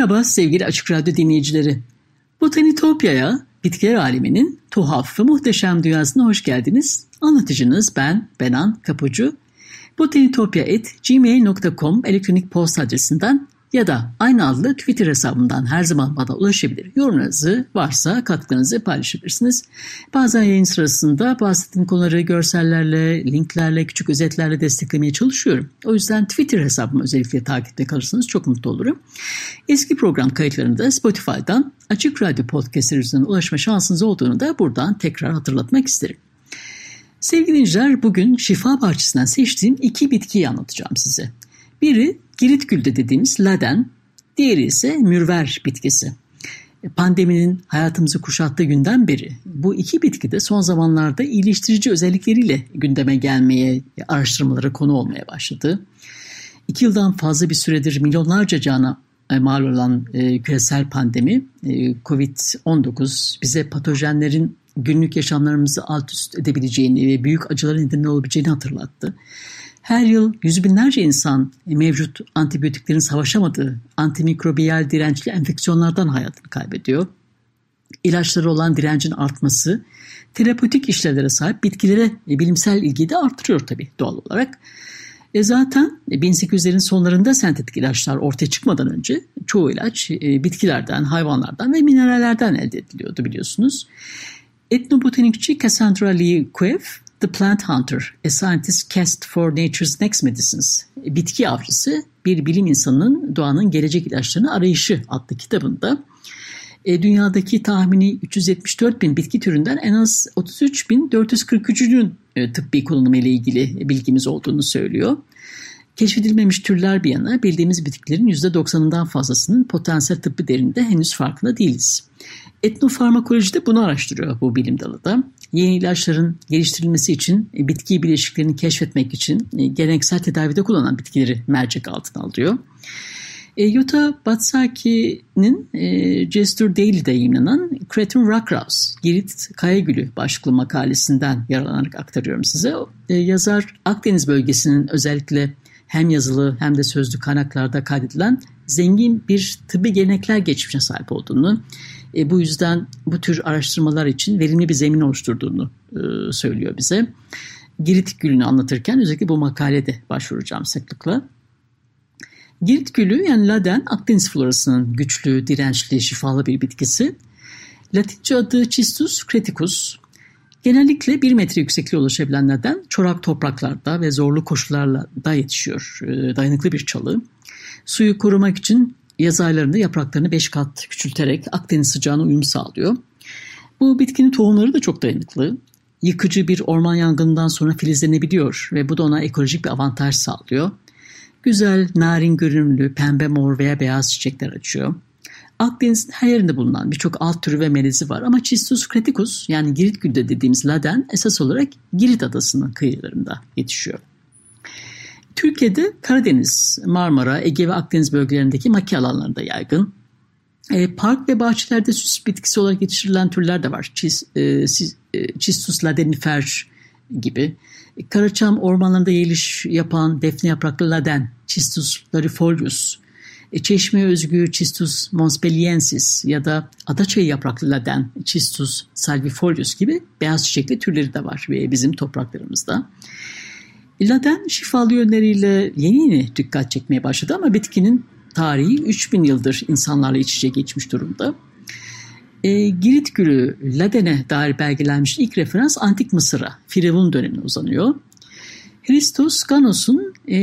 Merhaba sevgili Açık Radyo dinleyicileri. Botanitopya'ya, bitkiler aleminin tuhaf ve muhteşem dünyasına hoş geldiniz. Anlatıcınız ben, Benan Kapucu. Botanitopya.gmail.com elektronik posta adresinden ya da aynı adlı Twitter hesabımdan her zaman bana ulaşabilir. Yorumlarınızı varsa katkınızı paylaşabilirsiniz. Bazen yayın sırasında bahsettiğim konuları görsellerle, linklerle, küçük özetlerle desteklemeye çalışıyorum. O yüzden Twitter hesabımı özellikle takipte kalırsanız çok mutlu olurum. Eski program kayıtlarını da Spotify'dan Açık Radyo Podcast'ı üzerinden ulaşma şansınız olduğunu da buradan tekrar hatırlatmak isterim. Sevgili dinleyiciler bugün şifa bahçesinden seçtiğim iki bitkiyi anlatacağım size. Biri Girit gülde dediğimiz laden, diğeri ise mürver bitkisi. Pandeminin hayatımızı kuşattığı günden beri bu iki bitki de son zamanlarda iyileştirici özellikleriyle gündeme gelmeye, araştırmalara konu olmaya başladı. İki yıldan fazla bir süredir milyonlarca cana e, mal olan e, küresel pandemi e, COVID-19 bize patojenlerin günlük yaşamlarımızı alt üst edebileceğini ve büyük acıların nedeni olabileceğini hatırlattı. Her yıl yüz binlerce insan mevcut antibiyotiklerin savaşamadığı antimikrobiyal dirençli enfeksiyonlardan hayatını kaybediyor. İlaçları olan direncin artması terapötik işlevlere sahip bitkilere bilimsel ilgiyi de artırıyor tabii doğal olarak. E zaten 1800'lerin sonlarında sentetik ilaçlar ortaya çıkmadan önce çoğu ilaç e, bitkilerden, hayvanlardan ve minerallerden elde ediliyordu biliyorsunuz. Etnobotanikçi Cassandra Lee Queff The Plant Hunter, A Scientist's Quest for Nature's Next Medicines, Bitki Avcısı, bir bilim insanının doğanın gelecek ilaçlarını arayışı adlı kitabında e, dünyadaki tahmini 374 bin bitki türünden en az 33.443'ünün e, tıbbi kullanımı ile ilgili bilgimiz olduğunu söylüyor. Keşfedilmemiş türler bir yana bildiğimiz bitkilerin %90'ından fazlasının potansiyel tıbbi derinde henüz farkında değiliz. Etnofarmakoloji de bunu araştırıyor bu bilim dalı da. Yeni ilaçların geliştirilmesi için e, bitki bileşiklerini keşfetmek için e, geleneksel tedavide kullanılan bitkileri mercek altına alıyor. E, Yuta Batsaki'nin e, Gesture Daily'de yayınlanan Cretin Rockhouse, Girit Kayagülü başlıklı makalesinden yararlanarak aktarıyorum size. E, yazar Akdeniz bölgesinin özellikle hem yazılı hem de sözlü kaynaklarda kaydedilen zengin bir tıbbi gelenekler geçmişine sahip olduğunu, e, bu yüzden bu tür araştırmalar için verimli bir zemin oluşturduğunu e, söylüyor bize. Girit gülünü anlatırken özellikle bu makalede başvuracağım sıklıkla. Girit gülü yani laden Akdeniz florasının güçlü, dirençli, şifalı bir bitkisi. Latince adı Cistus creticus. Genellikle bir metre yüksekliğe ulaşabilen laden çorak topraklarda ve zorlu koşullarla da yetişiyor. E, dayanıklı bir çalı. Suyu korumak için yaz aylarında yapraklarını 5 kat küçülterek Akdeniz sıcağına uyum sağlıyor. Bu bitkinin tohumları da çok dayanıklı. Yıkıcı bir orman yangından sonra filizlenebiliyor ve bu da ona ekolojik bir avantaj sağlıyor. Güzel, narin görünümlü, pembe, mor veya beyaz çiçekler açıyor. Akdeniz'in her yerinde bulunan birçok alt türü ve melezi var ama Cistus creticus yani Girit gülde dediğimiz laden esas olarak Girit adasının kıyılarında yetişiyor. Türkiye'de Karadeniz, Marmara, Ege ve Akdeniz bölgelerindeki maki alanlarında yaygın. E, park ve bahçelerde süs bitkisi olarak yetiştirilen türler de var. Çis, e, e, ladenifer gibi. E, Karaçam ormanlarında yeliş yapan defne yapraklı laden, Cistus larifolius. E, Çeşme özgü Cistus monspeliensis ya da adaçayı yapraklı laden, Cistus salvifolius gibi beyaz çiçekli türleri de var bizim topraklarımızda. Laden şifalı yönleriyle yeni yeni dikkat çekmeye başladı ama bitkinin tarihi 3000 yıldır insanlarla iç içe geçmiş durumda. E, Girit gülü Laden'e dair belgelenmiş ilk referans Antik Mısır'a, Firavun dönemine uzanıyor. Hristos Ganos'un e,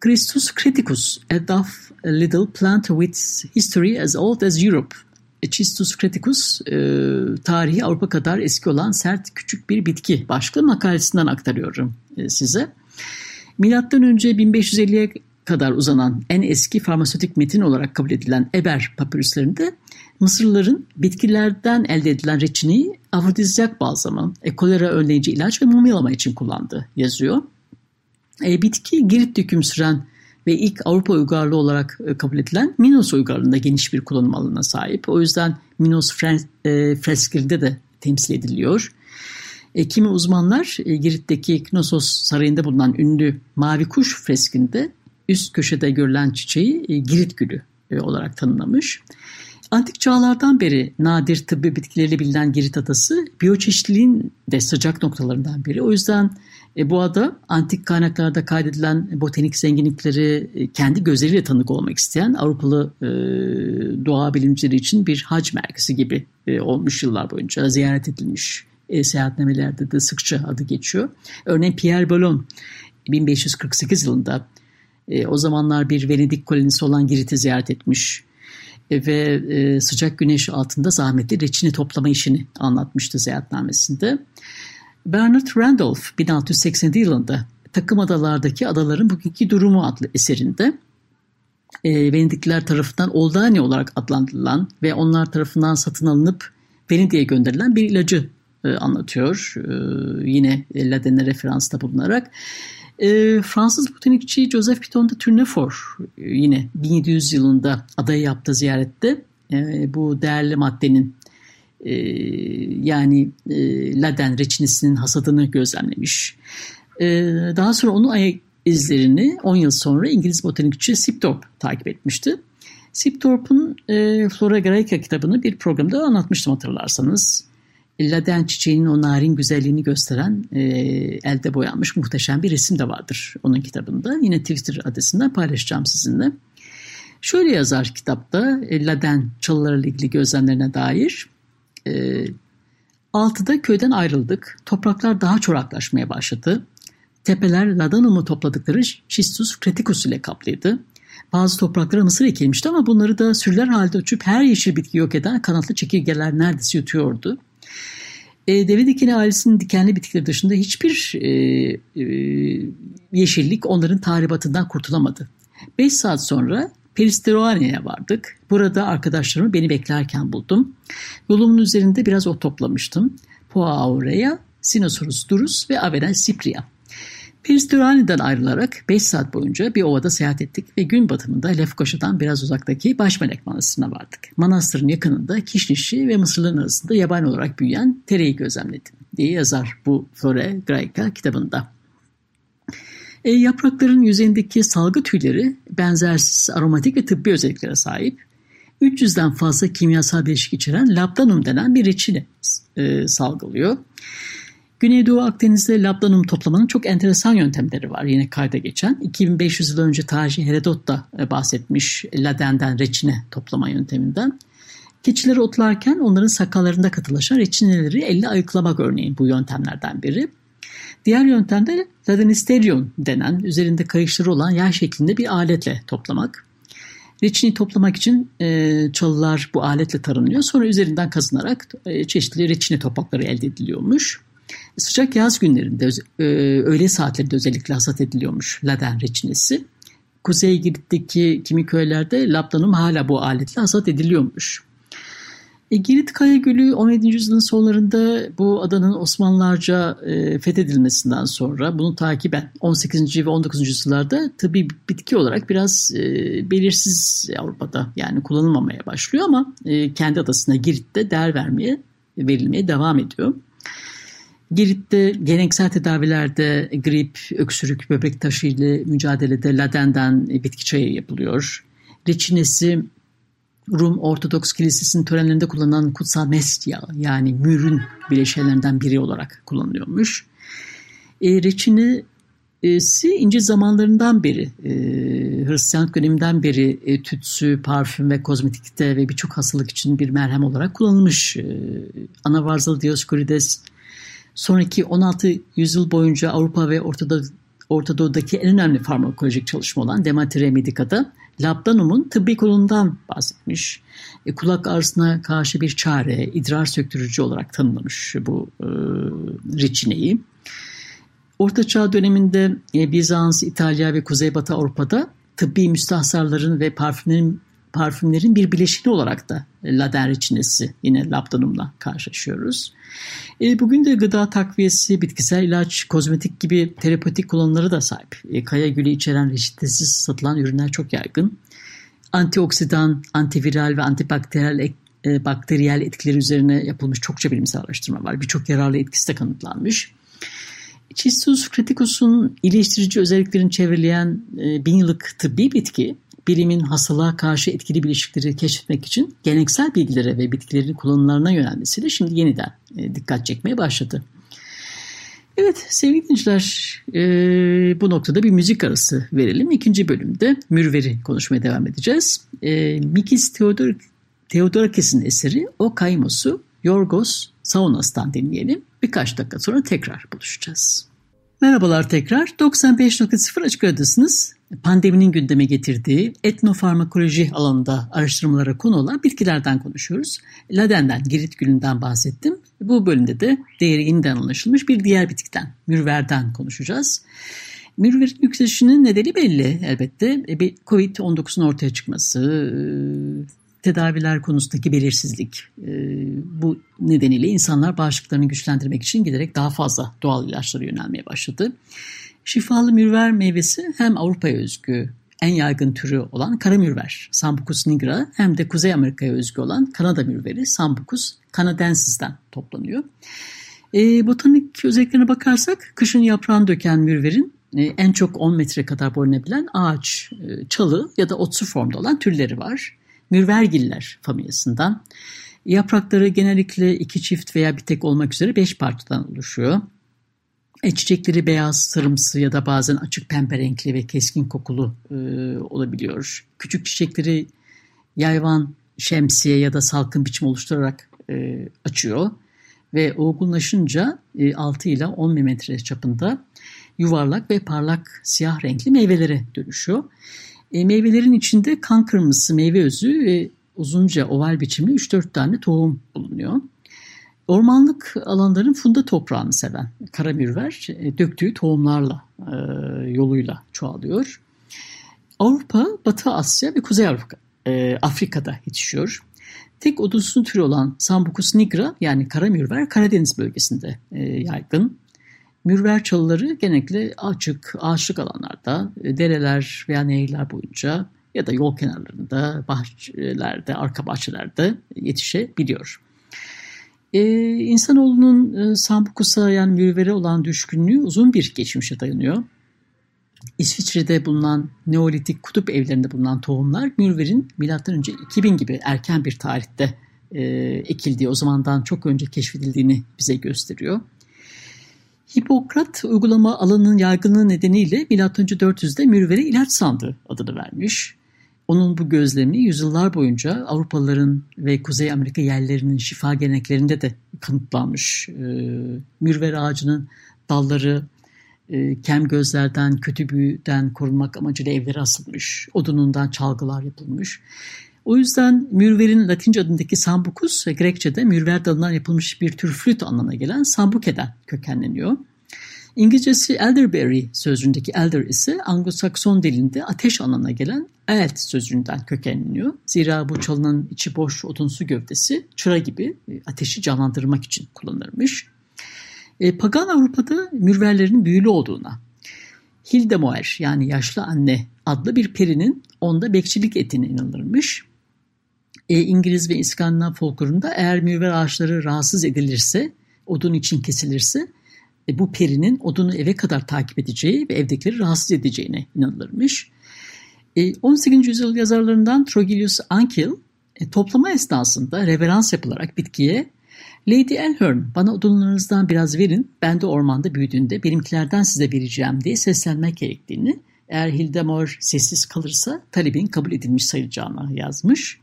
Christus Criticus, a tough little plant with history as old as Europe. Cistus Criticus, e, tarihi Avrupa kadar eski olan sert küçük bir bitki. Başka makalesinden aktarıyorum e, size. Milattan önce 1550'ye kadar uzanan en eski farmasötik metin olarak kabul edilen Eber papirüslerinde Mısırlıların bitkilerden elde edilen reçineyi afrodizyak balzamı, e, kolera önleyici ilaç ve mumyalama için kullandı yazıyor. E, bitki Girit döküm süren ve ilk Avrupa uygarlığı olarak e, kabul edilen Minos uygarlığında geniş bir kullanım alanına sahip. O yüzden Minos e, fresklerinde de temsil ediliyor. E, kimi uzmanlar e, Girit'teki Knossos Sarayı'nda bulunan ünlü Mavi Kuş freskinde üst köşede görülen çiçeği e, Girit gülü e, olarak tanımlamış. Antik çağlardan beri nadir tıbbi bitkileriyle bilinen Girit adası biyoçeşitliliğin de sıcak noktalarından biri. O yüzden e, bu ada antik kaynaklarda kaydedilen botanik zenginlikleri e, kendi gözleriyle tanık olmak isteyen Avrupalı e, doğa bilimcileri için bir hac merkezi gibi e, olmuş yıllar boyunca ziyaret edilmiş. E, seyahatnamelerde de sıkça adı geçiyor. Örneğin Pierre Ballon 1548 yılında e, o zamanlar bir Venedik kolonisi olan Girit'i ziyaret etmiş e, ve e, sıcak güneş altında zahmetli reçine toplama işini anlatmıştı seyahatnamesinde. Bernard Randolph 1687 yılında Takım Adalardaki Adaların Bugünkü Durumu adlı eserinde e, Venedikliler tarafından Oldani olarak adlandırılan ve onlar tarafından satın alınıp Venedik'e gönderilen bir ilacı anlatıyor. E, yine Laden'e referansta bulunarak. E, Fransız botanikçi Joseph Piton de Tournefort e, yine 1700 yılında adayı yaptığı ziyarette e, bu değerli maddenin e, yani e, Laden reçinesinin hasadını gözlemlemiş. E, daha sonra onun ayak izlerini 10 yıl sonra İngiliz botanikçi Sipthorpe takip etmişti. Sipthorpe'un e, Flora Graeca kitabını bir programda anlatmıştım hatırlarsanız. Laden çiçeğinin o narin güzelliğini gösteren e, elde boyanmış muhteşem bir resim de vardır onun kitabında. Yine Twitter adresinden paylaşacağım sizinle. Şöyle yazar kitapta e, Laden çalılarıyla ilgili gözlemlerine dair. E, altıda köyden ayrıldık. Topraklar daha çoraklaşmaya başladı. Tepeler ladanum'u topladıkları Schistus creticus ile kaplıydı. Bazı topraklara mısır ekilmişti ama bunları da sürüler halde uçup her yeşil bitki yok eden kanatlı çekirgeler neredeyse yutuyordu. E, deve dikeni ailesinin dikenli bitkileri dışında hiçbir e, e, yeşillik onların tahribatından kurtulamadı. 5 saat sonra Peristeroane'ye vardık. Burada arkadaşlarımı beni beklerken buldum. Yolumun üzerinde biraz ot toplamıştım. Poa aurea, Sinosaurus durus ve Avena cipria. Peristeroane'den ayrılarak 5 saat boyunca bir ovada seyahat ettik ve gün batımında Lefkoşa'dan biraz uzaktaki Başmelek Manastırı'na vardık. Manastırın yakınında kişnişi ve mısırların arasında yabani olarak büyüyen tereyi gözlemledim diye yazar bu Flora Graeca kitabında. E, yaprakların yüzeyindeki salgı tüyleri benzersiz aromatik ve tıbbi özelliklere sahip. 300'den fazla kimyasal bileşik içeren labdanum denen bir reçine e, salgılıyor. Güneydoğu Akdeniz'de labdanum toplamanın çok enteresan yöntemleri var yine kayda geçen. 2500 yıl önce tarihçi Herodot da e, bahsetmiş ladenden reçine toplama yönteminden. Keçileri otlarken onların sakallarında katılaşan reçineleri elle ayıklamak örneğin bu yöntemlerden biri. Diğer yöntem de ladenisterion denen üzerinde kayışları olan yay şeklinde bir aletle toplamak. Reçini toplamak için e, çalılar bu aletle taranıyor. Sonra üzerinden kazınarak e, çeşitli reçine toprakları elde ediliyormuş. Sıcak yaz günlerinde e, öğle saatlerinde özellikle hasat ediliyormuş laden reçinesi. Kuzey Girit'teki kimi köylerde labdanum hala bu aletle hasat ediliyormuş. E, Girit Kaya Gölü 17. yüzyılın sonlarında bu adanın Osmanlılarca e, fethedilmesinden sonra bunu takiben 18. ve 19. yüzyıllarda tabi bitki olarak biraz e, belirsiz Avrupa'da yani kullanılmamaya başlıyor ama e, kendi adasına Girit'te değer vermeye verilmeye devam ediyor. Girit'te geleneksel tedavilerde grip, öksürük, böbrek taşı ile mücadelede ladenden bitki çayı yapılıyor. Reçinesi Rum Ortodoks Kilisesi'nin törenlerinde kullanılan kutsal mest yağı yani mürün bileşenlerinden biri olarak kullanılıyormuş. E, reçinesi ince zamanlarından beri, e, Hristiyanlık döneminden beri e, tütsü, parfüm ve kozmetikte ve birçok hastalık için bir merhem olarak kullanılmış. E, Anavarzalı Dioskurides sonraki 16 yüzyıl boyunca Avrupa ve Ortada, Orta Doğu'daki en önemli farmakolojik çalışma olan Demetre Medica'da labdanum'un tıbbi kolundan bahsetmiş. E, kulak ağrısına karşı bir çare, idrar söktürücü olarak tanımlamış bu e, reçineyi. Orta Çağ döneminde e, Bizans, İtalya ve Kuzeybatı Avrupa'da tıbbi müstahsarların ve parfümlerin parfümlerin bir bileşini olarak da laden reçinesi yine labdanumla karşılaşıyoruz. E, bugün de gıda takviyesi, bitkisel ilaç, kozmetik gibi terapetik kullanımları da sahip. E, kaya gülü içeren reçetesiz satılan ürünler çok yaygın. Antioksidan, antiviral ve antibakteriyel e, bakteriyel etkileri üzerine yapılmış çokça bilimsel araştırma var. Birçok yararlı etkisi de kanıtlanmış. Cistus criticus'un iyileştirici özelliklerini çevreleyen e, bin yıllık tıbbi bitki bilimin hastalığa karşı etkili bileşikleri keşfetmek için geleneksel bilgilere ve bitkilerin kullanımlarına yönelmesiyle şimdi yeniden e, dikkat çekmeye başladı. Evet sevgili dinleyiciler e, bu noktada bir müzik arası verelim. İkinci bölümde Mürver'i konuşmaya devam edeceğiz. E, Mikis Theodor, Theodorakis'in eseri O Kaimos'u Yorgos Saunas'tan dinleyelim. Birkaç dakika sonra tekrar buluşacağız. Merhabalar tekrar. 95.0 Açık Radyo'dasınız. Pandeminin gündeme getirdiği etnofarmakoloji alanında araştırmalara konu olan bitkilerden konuşuyoruz. Ladenden, girit gülünden bahsettim. Bu bölümde de değeri yeniden anlaşılmış bir diğer bitkiden, mürverden konuşacağız. Mürverin yükselişinin nedeni belli elbette. E, Covid-19'un ortaya çıkması, tedaviler konusundaki belirsizlik. E, bu nedeniyle insanlar bağışıklarını güçlendirmek için giderek daha fazla doğal ilaçlara yönelmeye başladı. Şifalı mürver meyvesi hem Avrupa'ya özgü en yaygın türü olan kara mürver Sambucus nigra hem de Kuzey Amerika'ya özgü olan Kanada mürveri Sambucus canadensis'ten toplanıyor. E, botanik özelliklerine bakarsak kışın yaprağını döken mürverin e, en çok 10 metre kadar boyunabilen ağaç, e, çalı ya da otsu formda olan türleri var mürvergiller familyasından. Yaprakları genellikle iki çift veya bir tek olmak üzere beş parçadan oluşuyor. E, çiçekleri beyaz, sarımsı ya da bazen açık pembe renkli ve keskin kokulu e, olabiliyor. Küçük çiçekleri yayvan, şemsiye ya da salkım biçim oluşturarak e, açıyor ve olgunlaşınca e, 6 ile 10 mm çapında yuvarlak ve parlak siyah renkli meyvelere dönüşüyor. E, meyvelerin içinde kan kırmızısı meyve özü ve uzunca oval biçimli 3-4 tane tohum bulunuyor. Ormanlık alanların funda toprağını seven karamürver e, döktüğü tohumlarla e, yoluyla çoğalıyor. Avrupa, Batı Asya ve Kuzey Afrika, e, Afrika'da yetişiyor. Tek odunsun türü olan Sambucus nigra yani karamürver Karadeniz bölgesinde yaygın. Mürver çalıları genellikle açık, ağaçlık alanlarda, dereler veya nehirler boyunca ya da yol kenarlarında, bahçelerde, arka bahçelerde yetişebiliyor. Ee, insanoğlunun e, Sambukus'a yani mürvere olan düşkünlüğü uzun bir geçmişe dayanıyor. İsviçre'de bulunan Neolitik kutup evlerinde bulunan tohumlar mürverin M.Ö. 2000 gibi erken bir tarihte e, ekildiği, o zamandan çok önce keşfedildiğini bize gösteriyor. Hipokrat uygulama alanının yaygınlığı nedeniyle M.Ö. 400'de mürvere ilaç sandığı adını vermiş. Onun bu gözlemi yüzyıllar boyunca Avrupalıların ve Kuzey Amerika yerlerinin şifa geleneklerinde de kanıtlanmış. E, mürver ağacının dalları e, kem gözlerden, kötü büyüden korunmak amacıyla evlere asılmış. Odunundan çalgılar yapılmış. O yüzden mürverin Latince adındaki sambucus ve Grekçe'de mürver dalından yapılmış bir tür flüt anlamına gelen sambuke'den kökenleniyor. İngilizcesi elderberry sözcüğündeki elder ise Anglo-Sakson dilinde ateş anlamına gelen elt sözcüğünden kökenleniyor. Zira bu çalının içi boş odunsu gövdesi çıra gibi e, ateşi canlandırmak için kullanılırmış. E, Pagan Avrupa'da mürverlerin büyülü olduğuna, Hildemoer yani yaşlı anne adlı bir perinin onda bekçilik ettiğine inanılırmış e, İngiliz ve İskandinav folklorunda eğer mürver ağaçları rahatsız edilirse, odun için kesilirse e, bu perinin odunu eve kadar takip edeceği ve evdekileri rahatsız edeceğine inanılırmış. E, 18. yüzyıl yazarlarından Trogilius Ankil e, toplama esnasında reverans yapılarak bitkiye Lady Elhern bana odunlarınızdan biraz verin ben de ormanda büyüdüğünde benimkilerden size vereceğim diye seslenmek gerektiğini eğer Hildemore sessiz kalırsa talebin kabul edilmiş sayılacağını yazmış.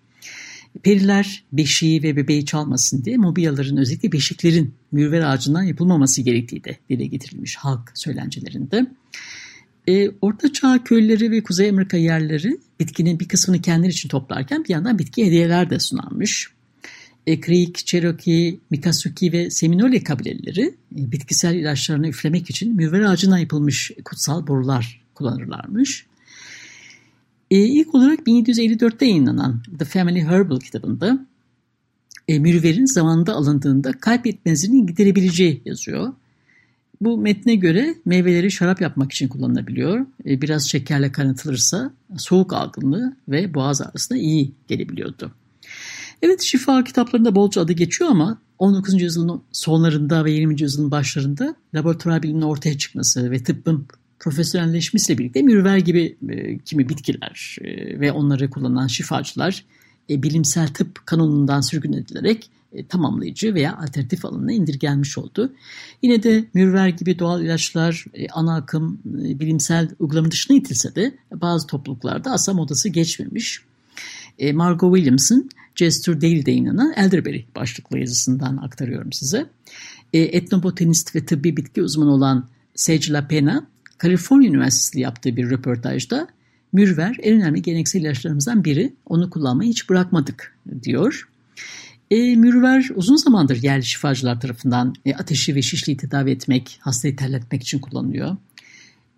Periler beşiği ve bebeği çalmasın diye mobilyaların özellikle beşiklerin mürver ağacından yapılmaması gerektiği de dile getirilmiş halk söylencelerinde. E, Orta Çağ köyleri ve Kuzey Amerika yerleri bitkinin bir kısmını kendileri için toplarken bir yandan bitki hediyeler de sunarmış. E, Creek, Cherokee, Miccosukee ve Seminole kabileleri e, bitkisel ilaçlarını üflemek için mürver ağacından yapılmış kutsal borular kullanırlarmış. E, ilk olarak 1754'te yayınlanan The Family Herbal kitabında e, mürverin zamanında alındığında kalp yetmezliğini giderebileceği yazıyor. Bu metne göre meyveleri şarap yapmak için kullanılabiliyor. E, biraz şekerle kaynatılırsa soğuk algınlığı ve boğaz ağrısına iyi gelebiliyordu. Evet şifa kitaplarında bolca adı geçiyor ama 19. yüzyılın sonlarında ve 20. yüzyılın başlarında laboratuvar biliminin ortaya çıkması ve tıbbın profesyonelleşmesiyle birlikte mürver gibi e, kimi bitkiler e, ve onları kullanan şifacılar e, bilimsel tıp kanunundan sürgün edilerek e, tamamlayıcı veya alternatif alanına indirgenmiş oldu. Yine de mürver gibi doğal ilaçlar e, ana akım e, bilimsel uygulama dışına itilse de bazı topluluklarda asla modası geçmemiş. E, Margot Williams'ın Gesture Daily'de yayınlanan Elderberry başlıklı yazısından aktarıyorum size. E, etnobotanist ve tıbbi bitki uzmanı olan Sage LaPena, Kaliforniya Üniversitesi'nde yaptığı bir röportajda mürver en önemli geleneksel ilaçlarımızdan biri. Onu kullanmayı hiç bırakmadık diyor. E, mürver uzun zamandır yerli şifacılar tarafından e, ateşi ve şişliği tedavi etmek, hastayı terletmek için kullanılıyor.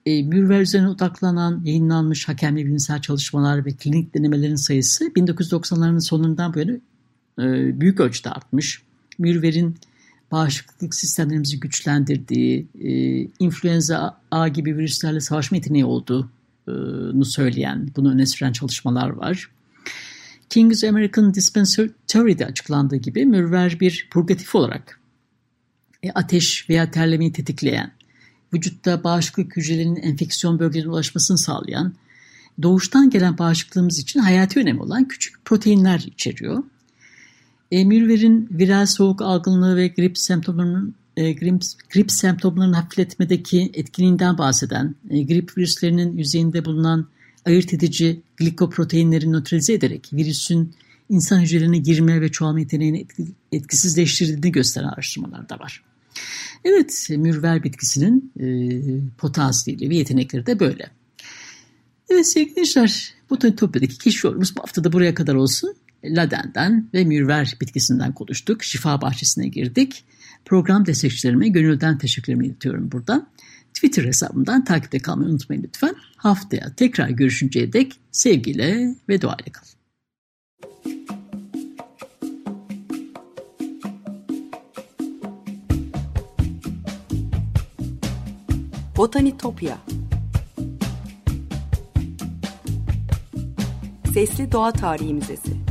E, mürver üzerine odaklanan, yayınlanmış hakemli bilimsel çalışmalar ve klinik denemelerin sayısı 1990'ların sonundan bu yana e, büyük ölçüde artmış. Mürverin bağışıklık sistemlerimizi güçlendirdiği, e, influenza A gibi virüslerle savaşma yeteneği olduğunu söyleyen, bunu öne süren çalışmalar var. King's American Dispensary'de açıklandığı gibi mürver bir purgatif olarak e, ateş veya terlemeyi tetikleyen, vücutta bağışıklık hücrelerinin enfeksiyon bölgelerine ulaşmasını sağlayan, doğuştan gelen bağışıklığımız için hayati önemi olan küçük proteinler içeriyor. E, mürverin viral soğuk algınlığı ve grip semptomlarının e, grip, grip semptomlarını hafifletmedeki etkinliğinden bahseden, e, grip virüslerinin yüzeyinde bulunan ayırt edici glikoproteinleri nötralize ederek virüsün insan hücrelerine girme ve çoğalma yeteneğini etkisizleştirdiğini gösteren araştırmalar da var. Evet, mürver bitkisinin e, potansiyeli ve yetenekleri de böyle. Evet sevgili dinleyiciler, bu Topya'daki keşif bu hafta da buraya kadar olsun. Laden'den ve mürver bitkisinden konuştuk. Şifa bahçesine girdik. Program destekçilerime gönülden teşekkürlerimi iletiyorum buradan. Twitter hesabımdan takipte kalmayı unutmayın lütfen. Haftaya tekrar görüşünceye dek sevgiyle ve duayla kalın. Botanitopya Sesli Doğa Tarihi Müzesi